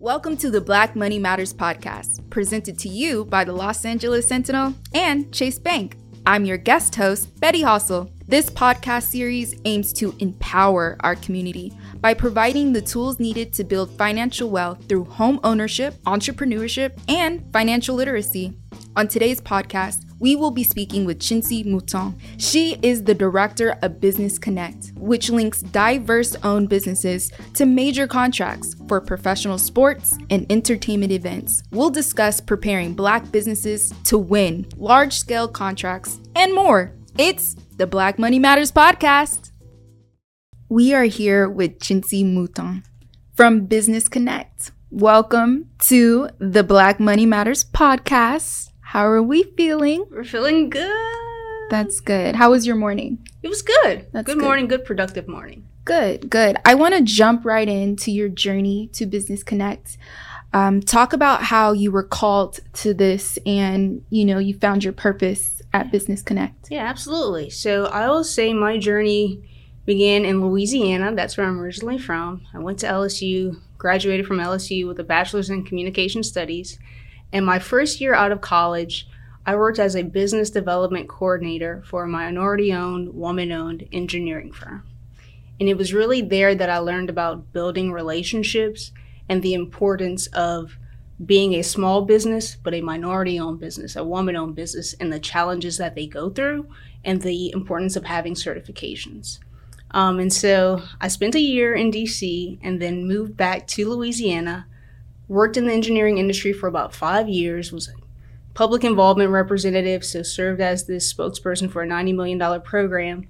Welcome to the Black Money Matters podcast, presented to you by the Los Angeles Sentinel and Chase Bank. I'm your guest host, Betti Halsell. This podcast series aims to empower our community by providing the tools needed to build financial wealth through home ownership, entrepreneurship, and financial literacy. On today's podcast, we will be speaking with Chincie Mouton. She is the director of Business Connect, which links diverse owned businesses to major contracts for professional sports and entertainment events. We'll discuss preparing Black businesses to win large scale contracts and more. It's the Black Money Matters podcast. We are here with Chincie Mouton from Business Connect. Welcome to the Black Money Matters podcast. How are we feeling? We're feeling good. That's good. How was your morning? It was good. That's good, good. morning, good productive morning. Good, good. I want to jump right into your journey to Business Connect. Um, talk about how you were called to this and, you know, you found your purpose at Business Connect. Yeah, absolutely. So I will say my journey began in Louisiana. That's where I'm originally from. I went to LSU, graduated from LSU with a bachelor's in communication studies. And my first year out of college, I worked as a business development coordinator for a minority owned, woman owned engineering firm. And it was really there that I learned about building relationships and the importance of being a small business, but a minority owned business, a woman owned business, and the challenges that they go through and the importance of having certifications. Um, and so I spent a year in DC and then moved back to Louisiana worked in the engineering industry for about five years, was a public involvement representative, so served as this spokesperson for a $90 million program,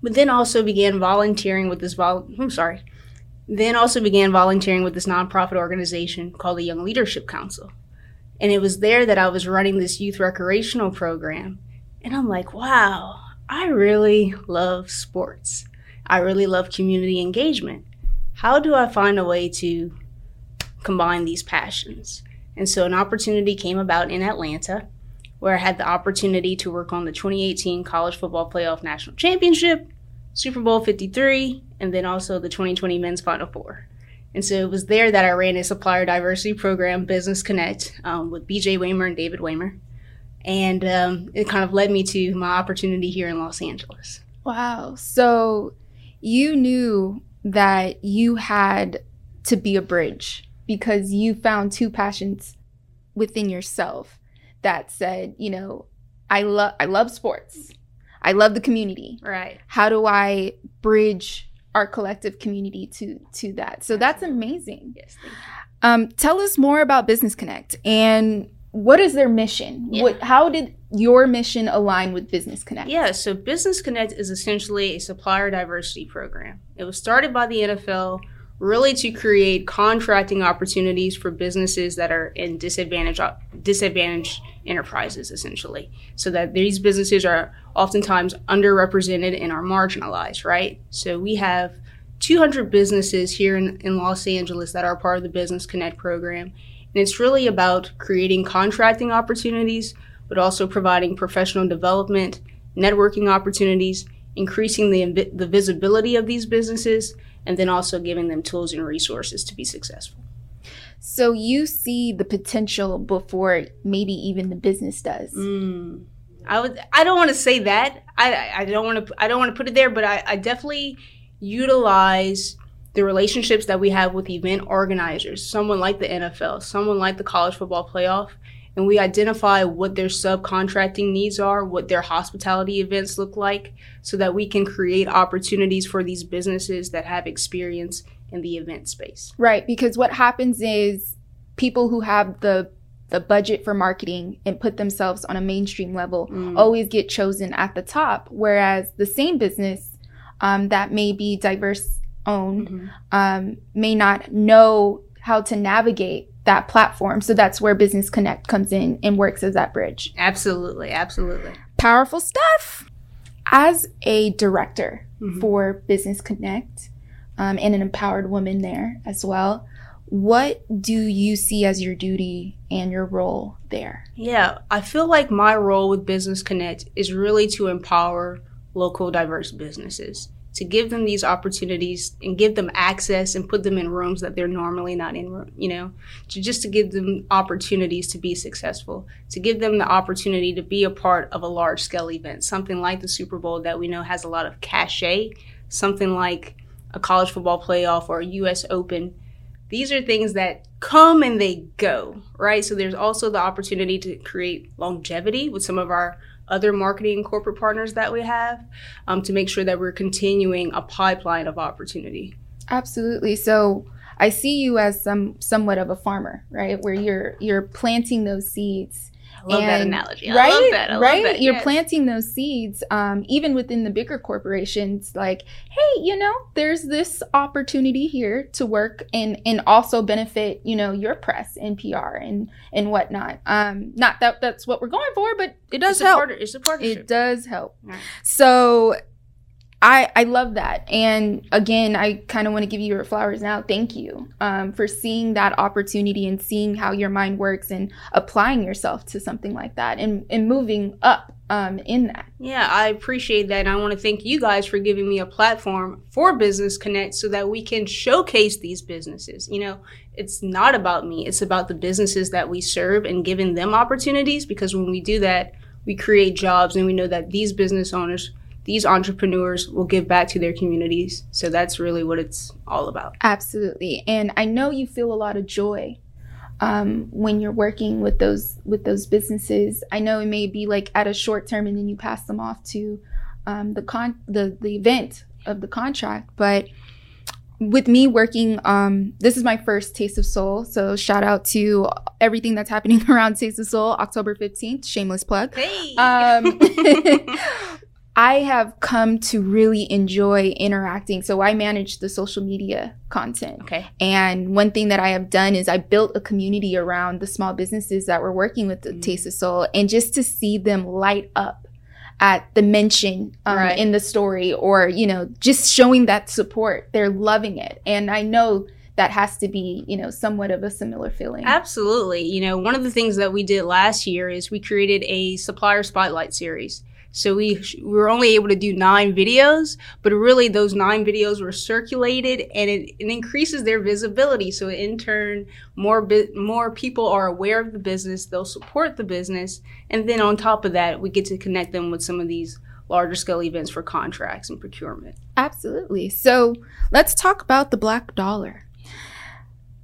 but then also began volunteering with this, vol- I'm sorry, then also began volunteering with this nonprofit organization called the Young Leadership Council. And it was there that I was running this youth recreational program. And I'm like, wow, I really love sports. I really love community engagement. How do I find a way to combine these passions. And so an opportunity came about in Atlanta where I had the opportunity to work on the 2018 College Football Playoff National Championship, Super Bowl 53, and then also the 2020 Men's Final Four. And so it was there that I ran a supplier diversity program, Business Connect, um, with BJ Waymer and David Waymer. And um, it kind of led me to my opportunity here in Los Angeles. Wow. So you knew that you had to be a bridge because you found two passions within yourself that said, you know, I love I love sports. I love the community. Right. How do I bridge our collective community to to that? So that's amazing. Yes. Thank you. Um, tell us more about Business Connect and what is their mission? Yeah. What how did your mission align with Business Connect? Yeah, so Business Connect is essentially a supplier diversity program. It was started by the NFL really to create contracting opportunities for businesses that are in disadvantaged disadvantaged enterprises essentially so that these businesses are oftentimes underrepresented and are marginalized right? So we have 200 businesses here in, in los angeles that are part of the business connect program and it's really about creating contracting opportunities but also providing professional development networking opportunities increasing the, the visibility of these businesses and then also giving them tools and resources to be successful. So you see the potential before maybe even the business does. Mm. I would. I don't want to say that. I. I don't want to. I don't want to put it there. But I, I definitely utilize the relationships that we have with event organizers. Someone like the NFL. Someone like the college football playoff. And we identify what their subcontracting needs are, what their hospitality events look like, so that we can create opportunities for these businesses that have experience in the event space. Right, because what happens is people who have the the budget for marketing and put themselves on a mainstream level Mm. always get chosen at the top, whereas the same business um, that may be diverse owned Mhm. um, may not know how to navigate that platform. So that's where Business Connect comes in and works as that bridge. Absolutely, absolutely. Powerful stuff. As a director Mhm. for Business Connect um, and an empowered woman there as well, what do you see as your duty and your role there? Yeah, I feel like my role with Business Connect is really to empower local diverse businesses. To give them these opportunities and give them access and put them in rooms that they're normally not in, you know, to just to give them opportunities to be successful, to give them the opportunity to be a part of a large scale event, something like the Super Bowl that we know has a lot of cachet, something like a college football playoff or a US Open. These are things that come and they go, right? So there's also the opportunity to create longevity with some of our other marketing corporate partners that we have um, to make sure that we're continuing a pipeline of opportunity. Absolutely. So I see you as some somewhat of a farmer, right? Where you're you're planting those seeds I love and, that analogy. I right, love that. I right? That. You're yes. planting those seeds, um, even within the bigger corporations. Like, hey, you know, there's this opportunity here to work and and also benefit, you know, your press and PR and and whatnot. Um, not that that's what we're going for, but it does it's help. Part, it's a partnership. It does help. Right. So I I love that. And again, I kind of want to give you your flowers now. Thank you um, for seeing that opportunity and seeing how your mind works and applying yourself to something like that and, and moving up um, in that. Yeah, I appreciate that. And I want to thank you guys for giving me a platform for Business Connect so that we can showcase these businesses. You know, it's not about me, it's about the businesses that we serve and giving them opportunities because when we do that, we create jobs and we know that these business owners these entrepreneurs will give back to their communities. So that's really what it's all about. Absolutely. And I know you feel a lot of joy um, when you're working with those with those businesses. I know it may be like at a short term and then you pass them off to um, the con the the event of the contract, but with me working um, this is my first taste of soul so shout out to everything that's happening around taste of soul october 15th shameless plug hey. I have come to really enjoy interacting. So I manage the social media content. Okay. And one thing that I have done is I built a community around the small businesses that were working with the mm. Taste of Soul and just to see them light up at the mention um, right. in the story or, you know, just showing that support. They're loving it. And I know that has to be, you know, somewhat of a similar feeling. Absolutely. You know, one of the things that we did last year is we created a supplier spotlight series. So we, we were only able to do nine videos, but really those nine videos were circulated and it, it increases their visibility. So in turn, more bi- more people are aware of the business, they'll support the business, and then on top of that, we get to connect them with some of these larger scale events for contracts and procurement. Absolutely. So let's talk about the black dollar.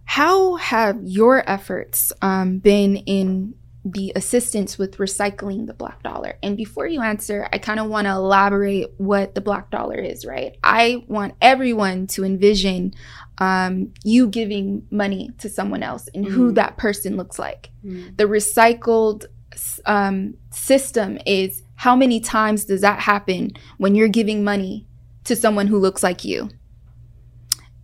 How have your efforts um, been in the assistance with recycling the black dollar. And before you answer, I kind of want to elaborate what the black dollar is, right? I want everyone to envision um, you giving money to someone else and mm. who that person looks like. Mm. The recycled um, system is how many times does that happen when you're giving money to someone who looks like you?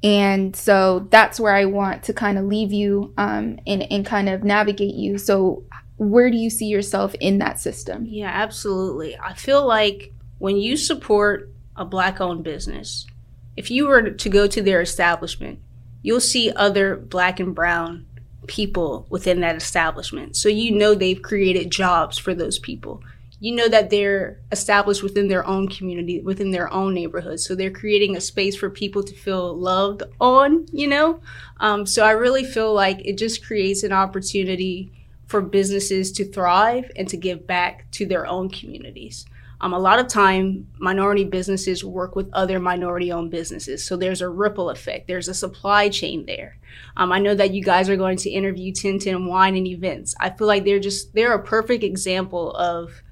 And so that's where I want to kind of leave you um, and, and kind of navigate you. So, where do you see yourself in that system? Yeah, absolutely. I feel like when you support a black owned business, if you were to go to their establishment, you'll see other black and brown people within that establishment. So you know they've created jobs for those people. You know that they're established within their own community, within their own neighborhood. So they're creating a space for people to feel loved on, you know? Um, so I really feel like it just creates an opportunity for businesses to thrive and to give back to their own communities. Um, a lot of time, minority businesses work with other minority owned businesses. So there's a ripple effect. There's a supply chain there. Um, I know that you guys are going to interview Tintin Wine and Events. I feel like they're just, they're a perfect example of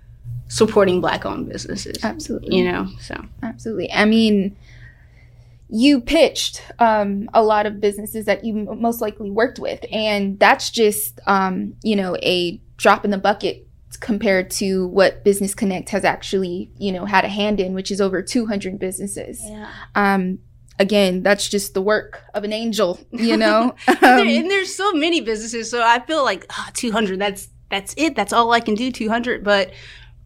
supporting black owned businesses. Absolutely. You know, so. Absolutely. I mean, you pitched um, a lot of businesses that you m- most likely worked with, and that's just um, you know a drop in the bucket compared to what Business Connect has actually you know had a hand in, which is over 200 businesses. Yeah. Um, again, that's just the work of an angel, you know. um, and there's so many businesses, so I feel like oh, 200. That's that's it. That's all I can do. 200, but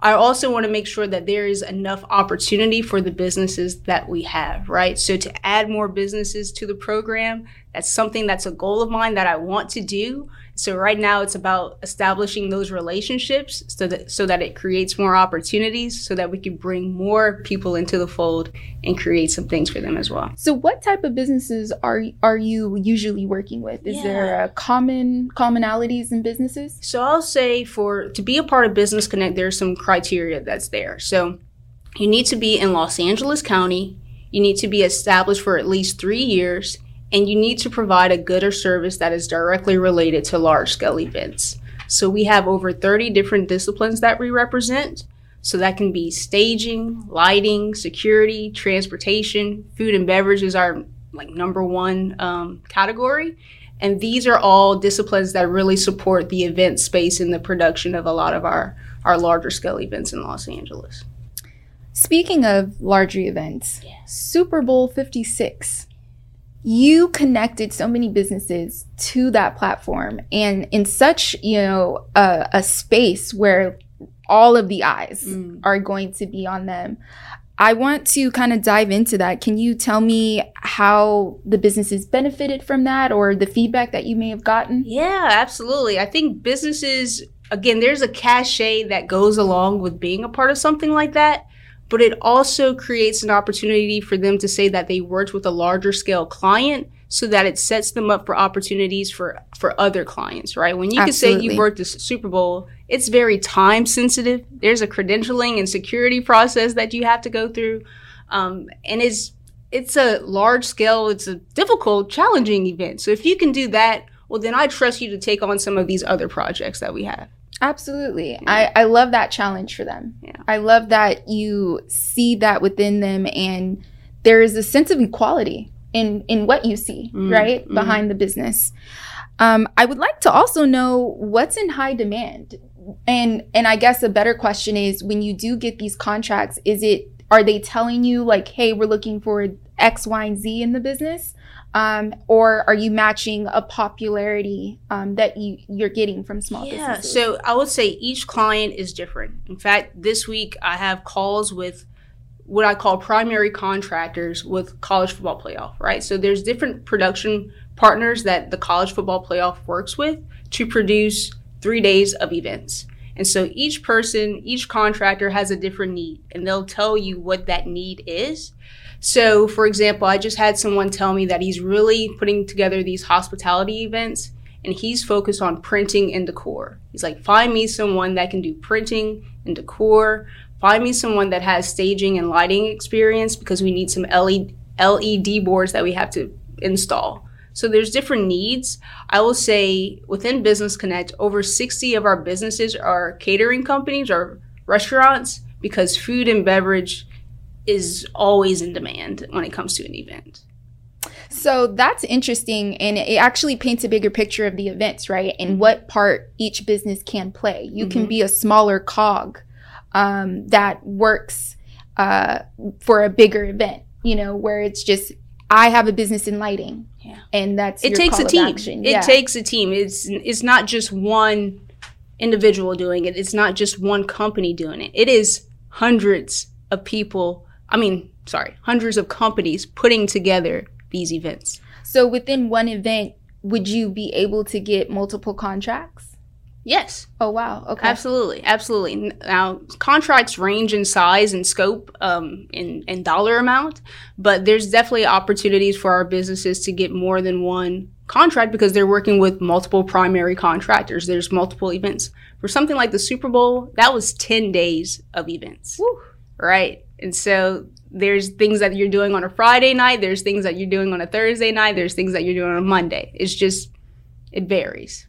I also want to make sure that there is enough opportunity for the businesses that we have, right? So to add more businesses to the program, That's something that's a goal of mine that I want to do. So right now it's about establishing those relationships so that so that it creates more opportunities so that we can bring more people into the fold and create some things for them as well. So what type of businesses are are you usually working with? Is yeah. there a common commonalities in businesses? So I'll say for to be a part of Business Connect there's some criteria that's there. So you need to be in Los Angeles County, you need to be established for at least 3 years and you need to provide a good or service that is directly related to large scale events. So we have over 30 different disciplines that we represent. So that can be staging, lighting, security, transportation, food and beverage is our like number one um, category. And these are all disciplines that really support the event space and the production of a lot of our, our larger scale events in Los Angeles. Speaking of larger events, yeah. Super Bowl 56 you connected so many businesses to that platform and in such you know a, a space where all of the eyes mm. are going to be on them. I want to kind of dive into that. Can you tell me how the businesses benefited from that or the feedback that you may have gotten? Yeah absolutely. I think businesses again there's a cachet that goes along with being a part of something like that but it also creates an opportunity for them to say that they worked with a larger scale client so that it sets them up for opportunities for for other clients, right? When you Absolutely. can say you worked the Super Bowl, it's very time sensitive. There's a credentialing and security process that you have to go through, um, and it's it's a large scale, it's a difficult, challenging event. So if you can do that, well, then I trust you to take on some of these other projects that we have. Absolutely. Yeah. I, I love that challenge for them. Yeah. I love that you see that within them and there is a sense of equality in in what you see, mm right? mm Behind the business. Um, I would like to also know what's in high demand. And and I guess a better question is when you do get these contracts, is it are they telling you like, hey, we're looking for X, Y, and Z in the business? Um, or are you matching a popularity um, that you, you're getting from small yeah, businesses? So I would say each client is different. In fact, this week I have calls with what I call primary contractors with college football playoff, right? So there's different production partners that the college football playoff works with to produce three days of events. And so each person, each contractor has a different need, and they'll tell you what that need is. So, for example, I just had someone tell me that he's really putting together these hospitality events and he's focused on printing and decor. He's like, find me someone that can do printing and decor. Find me someone that has staging and lighting experience because we need some LED, boards that we have to install. So there's different needs. I will say within Business Connect, over 60 of our businesses are catering companies or restaurants because food and beverage is always in demand when it comes to an event. So that's interesting. And it actually paints a bigger picture of the events, right? And what part each business can play. You mm-hmm. can be a smaller cog um, that works uh, for a bigger event, you know, where it's just, I have a business in lighting. Yeah. And that's it takes a team. It yeah. takes a team. It's it's not just one individual doing it. It's not just one company doing it. It is hundreds of people I mean, sorry, hundreds of companies putting together these events. So within one event, would you be able to get multiple contracts? Yes. Oh wow. Okay. Absolutely, absolutely. Now contracts range in size and scope, um, in in dollar amount, but there's definitely opportunities for our businesses to get more than one contract because they're working with multiple primary contractors. There's multiple events. For something like the Super Bowl, that was ten days of events. Woo. Right. And so there's things that you're doing on a Friday night, there's things that you're doing on a Thursday night, there's things that you're doing on a Monday. It's just, it varies.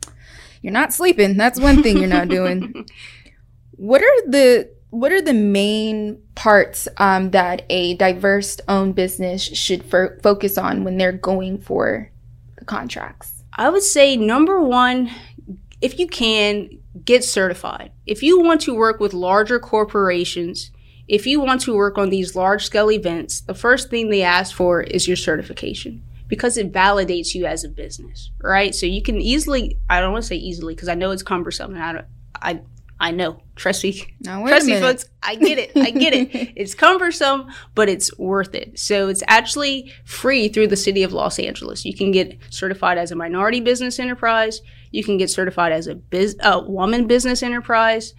You're not sleeping. That's one thing you're not doing. what are the what are the main parts um, that a diverse owned business should f- focus on when they're going for the contracts? I would say number one, if you can, get certified. If you want to work with larger corporations, if you want to work on these large scale events, the first thing they ask for is your certification because it validates you as a business, right? So you can easily, I don't want to say easily because I know it's cumbersome and I, I, I know. Trust me. Now, Trust me, folks. I get it. I get it. It's cumbersome, but it's worth it. So it's actually free through the city of Los Angeles. You can get certified as a minority business enterprise. You can get certified as a biz, a woman business enterprise.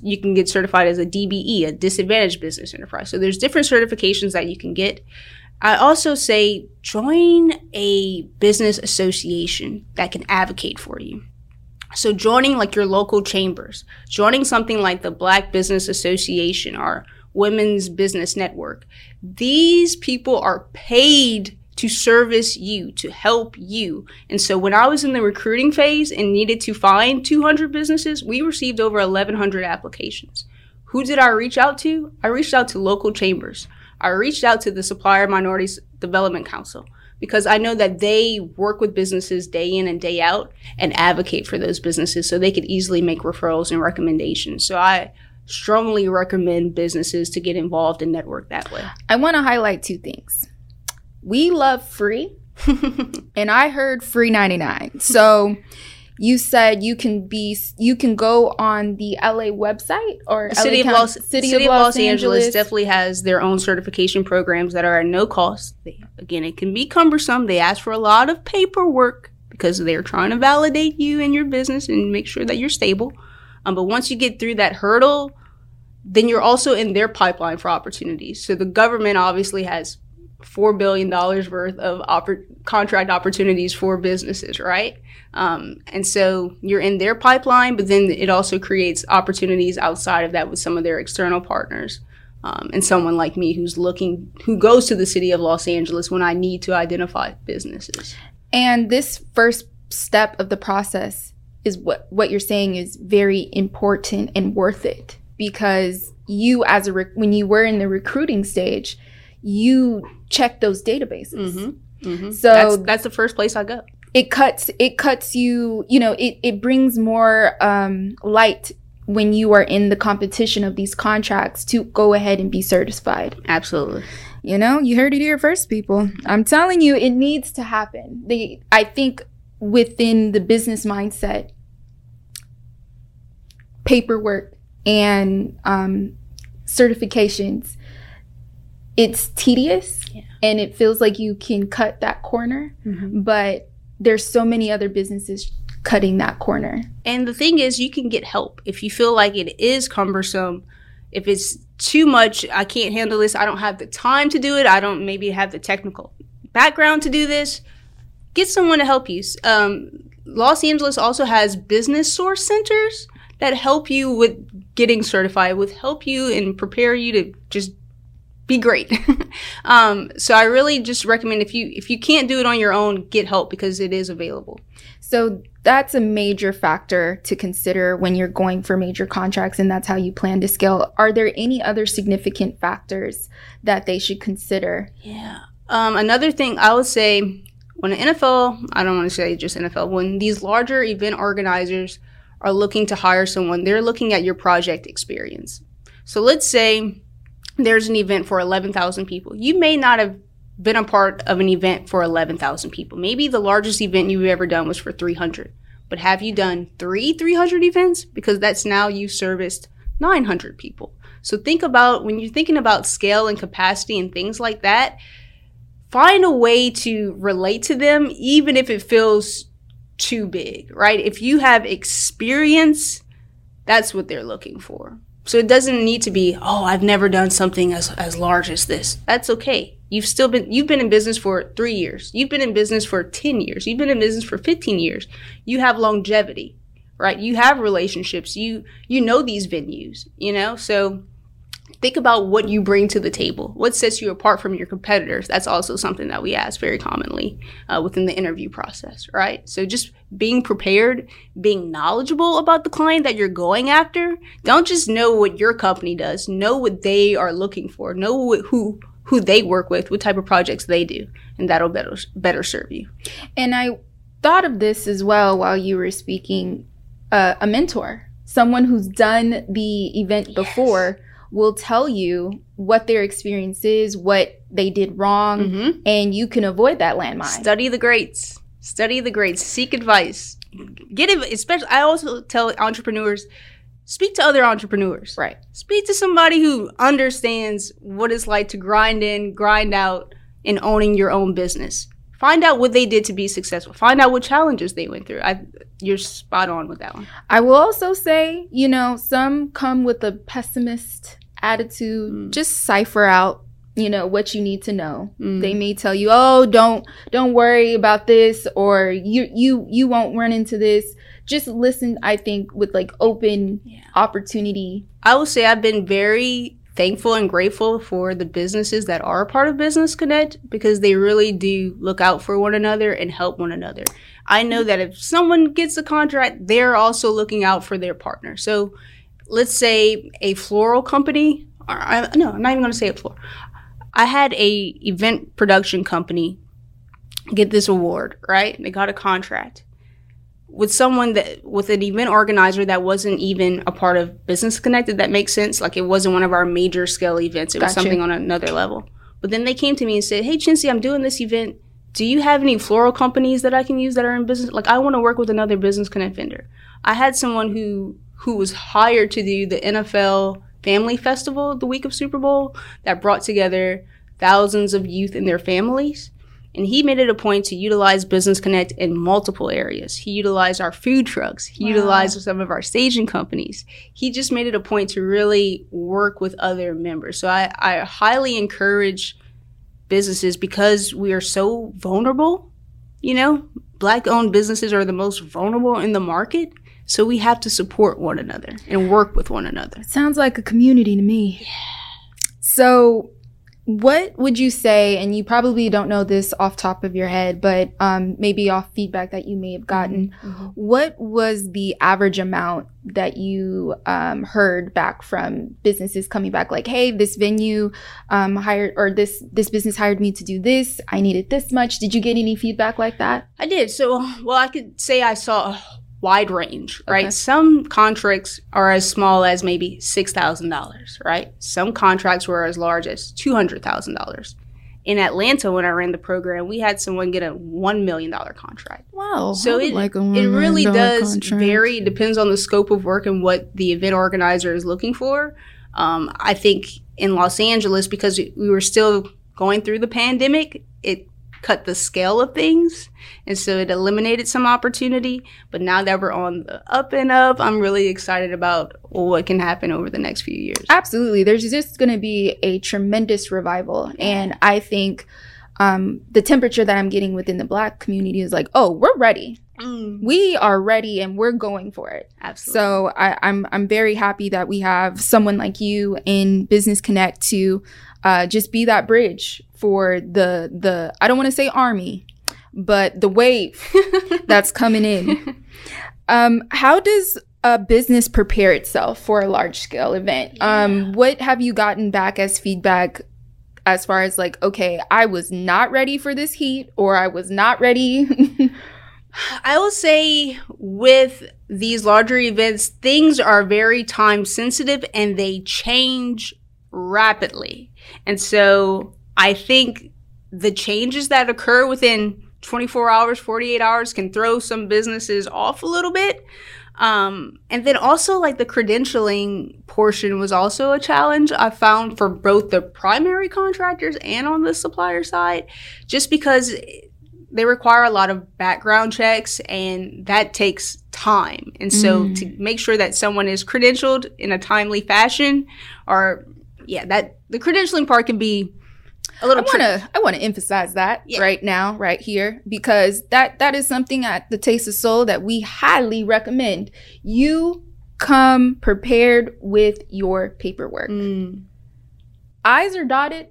You can get certified as a DBE, a disadvantaged business enterprise. So there's different certifications that you can get. I also say join a business association that can advocate for you. So joining like your local chambers, joining something like the Black Business Association or Women's Business Network. These people are paid to service you, to help you. And so when I was in the recruiting phase and needed to find 200 businesses, we received over 1100 applications. Who did I reach out to? I reached out to local chambers. I reached out to the Supplier Minorities Development Council because I know that they work with businesses day in and day out and advocate for those businesses so they could easily make referrals and recommendations. So I strongly recommend businesses to get involved and network that way. I want to highlight two things. We love free, and I heard free 99. So you said you can be you can go on the LA website or city, LA of Los, County- city, of Los, Angeles, definitely has their own certification programs that are at no cost. They, again, it can be cumbersome. They ask for a lot of paperwork because they're trying to validate you and your business and make sure that you're stable. Um, but once you get through that hurdle, then you're also in their pipeline for opportunities. So the government obviously has four billion dollars worth of oppor- contract opportunities for businesses, right? Um, and so you're in their pipeline, but then it also creates opportunities outside of that with some of their external partners. Um, and someone like me who's looking, who goes to the city of Los Angeles when I need to identify businesses. And this first step of the process is what what you're saying is very important and worth it because you as a rec- when you were in the recruiting stage, you check those databases. Mm-hmm. Mm-hmm. So that's, that's the first place I go. it cuts it cuts you you know it, it brings more um, light when you are in the competition of these contracts to go ahead and be certified Absolutely. you know you heard it here first people i'm telling you it needs to happen they i think within the business mindset paperwork and um, certifications it's tedious Yeah. and it feels like you can cut that corner Mm-hmm. but there's so many other businesses cutting that corner. And the thing is, you can get help if you feel like it is cumbersome. If it's too much, I can't handle this. I don't have the time to do it. I don't maybe have the technical background to do this. Get someone to help you. Um, Los Angeles also has business source centers that help you with getting certified, with help you and prepare you to just be great. um, so I really just recommend if you if you can't do it on your own, get help because it is available. So that's a major factor to consider when you're going for major contracts and that's how you plan to scale. Are there any other significant factors that they should consider? Yeah. Um, another thing I would say when an NFL, I don't want to say just NFL, when these larger event organizers are looking to hire someone, they're looking at your project experience. So let's say there's an event for 11,000 people. You may not have been a part of an event for 11,000 people. Maybe the largest event you've ever done was for 300. But have you done three 300 events? Because that's now you serviced 900 people. So think about when you're thinking about scale and capacity and things like that, find a way to relate to them, even if it feels too big, right? If you have experience, that's what they're looking for. So it doesn't need to be, oh, I've never done something as, as large as this. That's okay. You've still been, you've been in business for three years. You've been in business for 10 years. You've been in business for 15 years. You have longevity, right? You have relationships. You, you know these venues, you know? So think about what you bring to the table. What sets you apart from your competitors? That's also something that we ask very commonly uh, within the interview process, right? So just being prepared, being knowledgeable about the client that you're going after. Don't just know what your company does. Know what they are looking for. Know what, who who they work with, what type of projects they do, and that'll better better serve you. And I thought of this as well while you were speaking. Uh, a mentor, someone who's done the event before, will tell you what their experience is, what they did wrong, Mm-hmm. and you can avoid that landmine. Study the greats. Study the greats. Seek advice. Get it. Especially, I also tell entrepreneurs speak to other entrepreneurs. Right. Speak to somebody who understands what it's like to grind in, grind out, and owning your own business. Find out what they did to be successful. Find out what challenges they went through. I, you're spot on with that one. I will also say, you know, some come with a pessimist attitude. Mm. Just cipher out, you know, what you need to know. Mm. They may tell you, "Oh, don't don't worry about this," or "You you you won't run into this." Just listen. I think with like open Yeah. opportunity. I will say I've been very thankful and grateful for the businesses that are a part of Business Connect because they really do look out for one another and help one another. I know that if someone gets a contract, they're also looking out for their partner. So let's say a floral company, or I, no, I'm not even going to say it floral. I had a event production company get this award, right? They got a contract with someone that with an event organizer that wasn't even a part of business connected that makes sense. Like it wasn't one of our major scale events. It was something on another level. But then they came to me and said hey Chincie, i'm doing this event. Do you have any floral companies that i can use that are in business? Like i want to work with another business connect vendor. I had someone who who was hired to do the nfl family festival the week of super bowl that brought together thousands of youth and their families and he made it a point to utilize Business Connect in multiple areas. He utilized our food trucks. He Wow. utilized some of our staging companies. He just made it a point to really work with other members. So I, I highly encourage businesses because we are so vulnerable. You know, black owned businesses are the most vulnerable in the market. So we have to support one another and work with one another. Sounds like a community to me. Yeah. So, what would you say? And you probably don't know this off top of your head, but um, maybe off feedback that you may have gotten. What was the average amount that you um, heard back from businesses coming back? Like, hey, this venue um, hired or this this business hired me to do this. I needed this much. Did you get any feedback like that? I did. So, well, I could say I saw wide range, right? Okay. Some contracts are as small as maybe $6,000, right? Some contracts were as large as $200,000. In Atlanta, when I ran the program, we had someone get a $1 million contract. Wow. So it, it really does vary. It depends on the scope of work and what the event organizer is looking for. Um, I think in Los Angeles, because we were still going through the pandemic, it cut the scale of things. And so it eliminated some opportunity. But now that we're on the up and up, I'm really excited about what can happen over the next few years. Absolutely. There's just going to be a tremendous revival. And I think um, the temperature that I'm getting within the black community is like, oh, we're ready. Mm, We are ready and we're going for it. absolutely. So I, I'm I'm very happy that we have someone like you in Business Connect to uh, just be that bridge for the the I don't want to say army, but the wave that's coming in. Um, how does a business prepare itself for a large scale event? Um, what have you gotten back as feedback? As far as like, okay, I was not ready for this heat, or I was not ready. I will say with these larger events, things are very time sensitive and they change rapidly. And so I think the changes that occur within 24 hours, 48 hours can throw some businesses off a little bit. Um, and then also like the credentialing portion was also a challenge I found for both the primary contractors and on the supplier side, just because they require a lot of background checks and that takes time. And so to make sure that someone is credentialed in a timely fashion or yeah, that the credentialing part can be a I little want to I want to emphasize that Yeah. right now, right here, because that that is something at the Taste of Soul that we highly recommend. You come prepared with your paperwork. Mm, I's are dotted,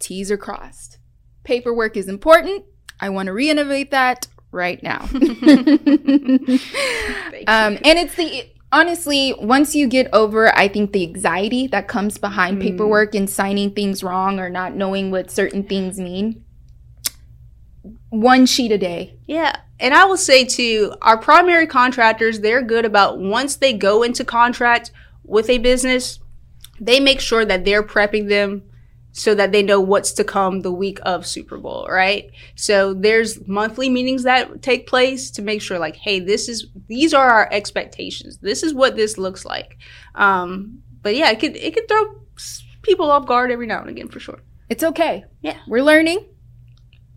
T's are crossed. Paperwork is important. I want to reinnovate that right now. um, and it's the honestly, once you get over, I think the anxiety that comes behind Mm. paperwork and signing things wrong or not knowing what certain things mean. One sheet a day. Yeah. And I will say too, our primary contractors, they're good about once they go into contract with a business, they make sure that they're prepping them so that they know what's to come the week of Super Bowl, right? So there's monthly meetings that take place to make sure like, hey, this is these are our expectations. This is what this looks like. Um, but yeah, it could it could throw people off guard every now and again for sure. It's okay. Yeah. We're learning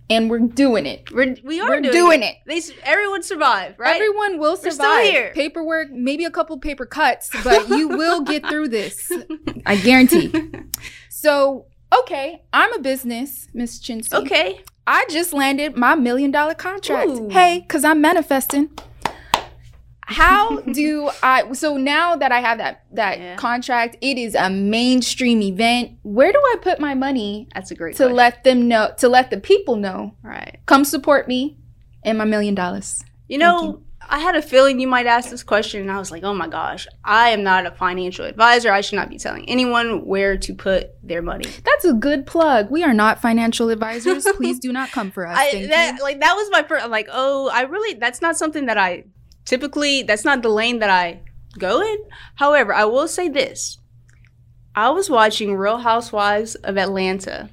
and we're doing it. We're we are We're doing, doing it. They everyone survived, right? Everyone will We're survive. still here. Paperwork, maybe a couple paper cuts, but you will get through this. I guarantee. So, okay, I'm a business, Miss Chincie. okay. I just landed my million dollar contract. Ooh. Hey, because I'm manifesting. How do I so now that I have that that Yeah. contract, it is a mainstream event. Where do I put my money That's a great to question. let them know to let the people know? right. Come support me and my million dollars. You know, I had a feeling you might ask this question, and I was like, oh my gosh, I am not a financial advisor. I should not be telling anyone where to put their money. That's a good plug. We are not financial advisors. Please do not come for us. I, that, like that was my first. I'm like, oh, I really. That's not something that I typically. That's not the lane that I go in. However, I will say this: I was watching Real Housewives of Atlanta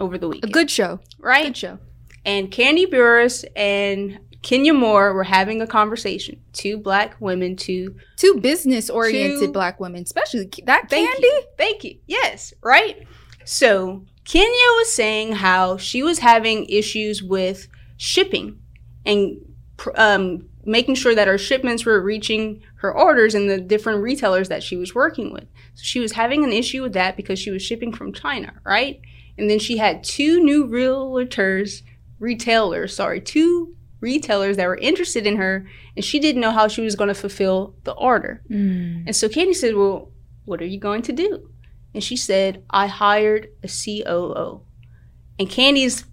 over the week. A good show. right? Good show. and Kandi Burruss and Kenya Moore were having a conversation. Two black women, two Two business oriented black women, especially that Thank Kandi. you. Thank you. Yes, right? So Kenya was saying how she was having issues with shipping and um, making sure that her shipments were reaching her orders and the different retailers that she was working with. So she was having an issue with that because she was shipping from China, right? And then she had two new realtors, retailers, sorry, two retailers that were interested in her, and she didn't know how she was going to fulfill the order. Mm. And so Kandi said, Well, what are you going to do? And she said, I hired a COO. And Kandi's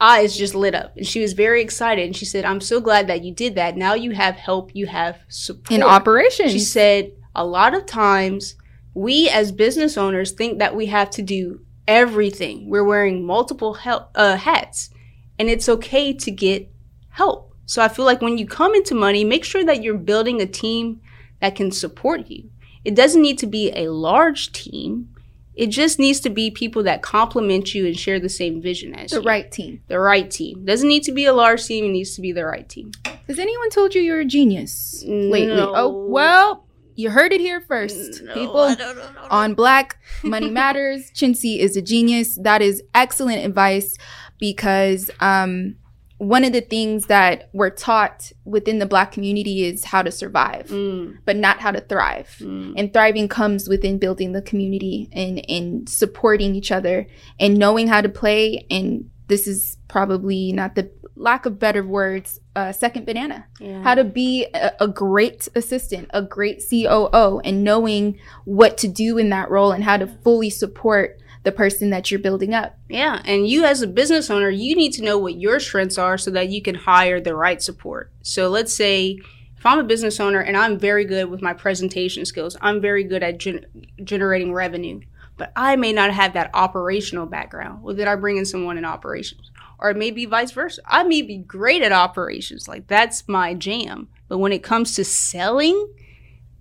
eyes just lit up and she was very excited. And she said, I'm so glad that you did that. Now you have help, you have support. In operations. She said, A lot of times we as business owners think that we have to do everything. We're wearing multiple hel- uh, hats and it's okay to get help. So I feel like when you come into money, make sure that you're building a team that can support you. It doesn't need to be a large team. It just needs to be people that complement you and share the same vision as the you. The right team. The right team. Doesn't need to be a large team, it needs to be the right team. Has anyone told you you're a genius lately? No. Oh, well, you heard it here first. No, People I don't know. on Black Money Matters, Chincie is a genius. That is excellent advice because um, one of the things that we're taught within the Black community is how to survive, Mm, but not how to thrive. mm. And thriving comes within building the community and, and supporting each other and knowing how to play. And this is probably not the lack of better words, uh, second banana. Yeah. How to be a, a great assistant, a great COO, and knowing what to do in that role and how to fully support the person that you're building up. Yeah, and you as a business owner, you need to know what your strengths are so that you can hire the right support. So let's say if I'm a business owner and I'm very good with my presentation skills, I'm very good at gen- generating revenue, but I may not have that operational background. Well, then I bring in someone in operations. Or maybe vice versa. I may be great at operations, like that's my jam. But when it comes to selling,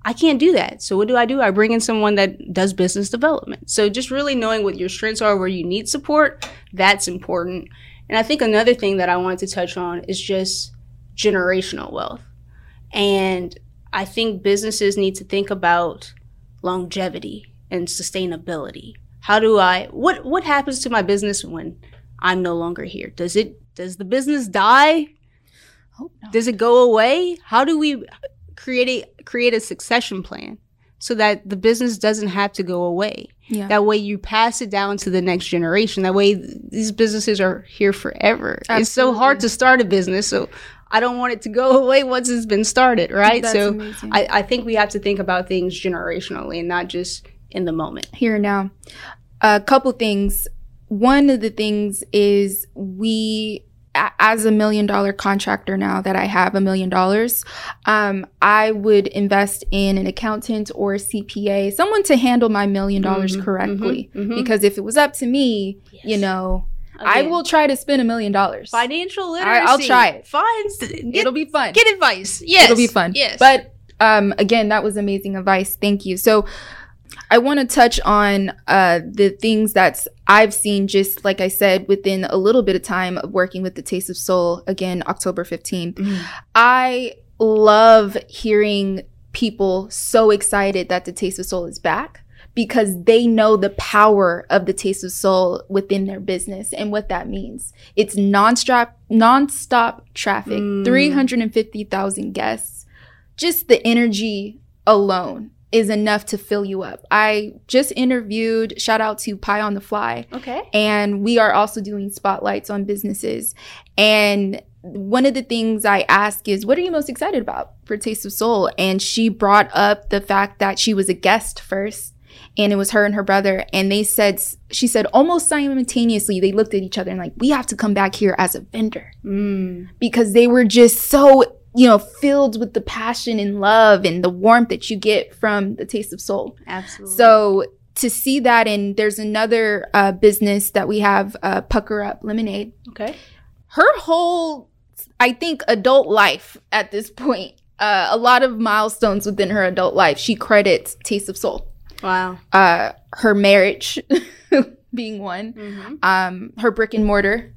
I can't do that. So what do I do? I bring in someone that does business development. So just really knowing what your strengths are, where you need support, that's important. And I think another thing that I wanted to touch on is just generational wealth. And I think businesses need to think about longevity and sustainability. How do I what what happens to my business when I'm no longer here? Does it does the business die? Does it go away? How do we create a create a succession plan so that the business doesn't have to go away? Yeah. That way you pass it down to the next generation. That way th- these businesses are here forever. It's so hard to start a business, so I don't want it to go away once it's been started, right? That's so. I, I think we have to think about things generationally and not just in the moment. here now. A couple things. One of the things is we, as a million dollar contractor now that I have a million dollars, um, I would invest in an accountant or a CPA, someone to handle my million dollars Mhm, correctly. mhm, mhm. Because if it was up to me, you know, I will try to spend a million dollars. financial literacy. I- I'll try it. Finds get, It'll be fun. get advice. Yes, It'll be fun. Yes, But um, again, that was amazing advice. Thank you. So, I want to touch on uh, the things that I've seen, just like I said, within a little bit of time of working with the Taste of Soul, again, October 15th. Mm. I love hearing people so excited that the Taste of Soul is back because they know the power of the Taste of Soul within their business and what that means. It's nonstop, nonstop traffic, Mm. 350,000 guests. Just the energy alone is enough to fill you up. I just interviewed, shout out to Pie on the Fly, Okay. and we are also doing spotlights on businesses. And one of the things I ask is, what are you most excited about for Taste of Soul? And she brought up the fact that she was a guest first. And it was her and her brother. And they said, she said almost simultaneously, they looked at each other and like, we have to come back here as a vendor Mm. because they were just so, you know, filled with the passion and love and the warmth that you get from the Taste of Soul. Absolutely. So to see that, and there's another uh, business that we have, uh, Pucker Up Lemonade. okay. Her whole, I think, adult life at this point, uh, a lot of milestones within her adult life, she credits Taste of Soul. Wow. Uh, her marriage being one, Mm-hmm. um, her brick and mortar.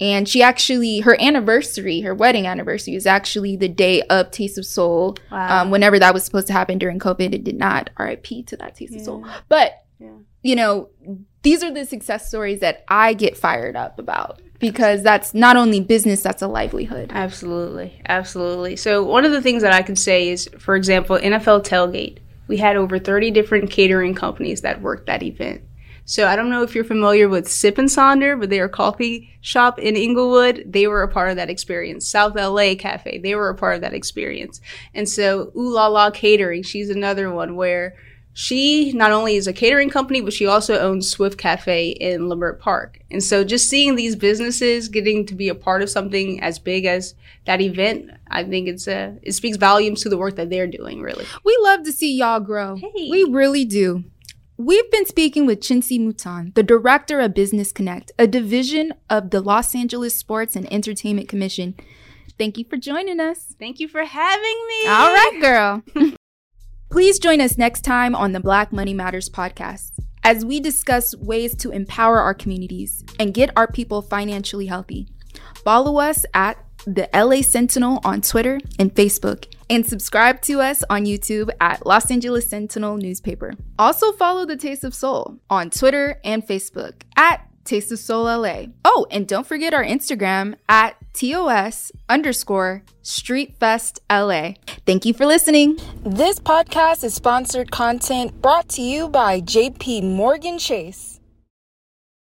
And she actually, her anniversary, her wedding anniversary, is actually the day of Taste of Soul. Wow. Um, whenever that was supposed to happen during COVID, it did not. RIP to that Taste of Soul. But, Yeah. you know, these are the success stories that I get fired up about because that's not only business, that's a livelihood. Absolutely, absolutely. So one of the things that I can say is, for example, NFL Tailgate. We had over 30 different catering companies that worked that event. So I don't know if you're familiar with Sip and Sonder, but they are a coffee shop in Inglewood. They were a part of that experience. South LA Cafe, they were a part of that experience. And so Ooh La La Catering, she's another one where she not only is a catering company, but she also owns Swift Cafe in Leimert Park. And so just seeing these businesses getting to be a part of something as big as that event, I think it's a, it speaks volumes to the work that they're doing, really. We love to see y'all grow. Hey. We really do. We've been speaking with Chincie Mouton, the director of Business Connect, a division of the Los Angeles Sports and Entertainment Commission. Thank you for joining us. Thank you for having me. All right, girl. Please join us next time on the Black Money Matters podcast as we discuss ways to empower our communities and get our people financially healthy. Follow us at the LA Sentinel on Twitter and Facebook, and subscribe to us on YouTube at Los Angeles Sentinel Newspaper. Also, follow the Taste of Soul on Twitter and Facebook at Taste of Soul LA. Oh, and don't forget our Instagram at TOS underscore Street Fest LA. Thank you for listening. This podcast is sponsored content brought to you by JP Morgan Chase.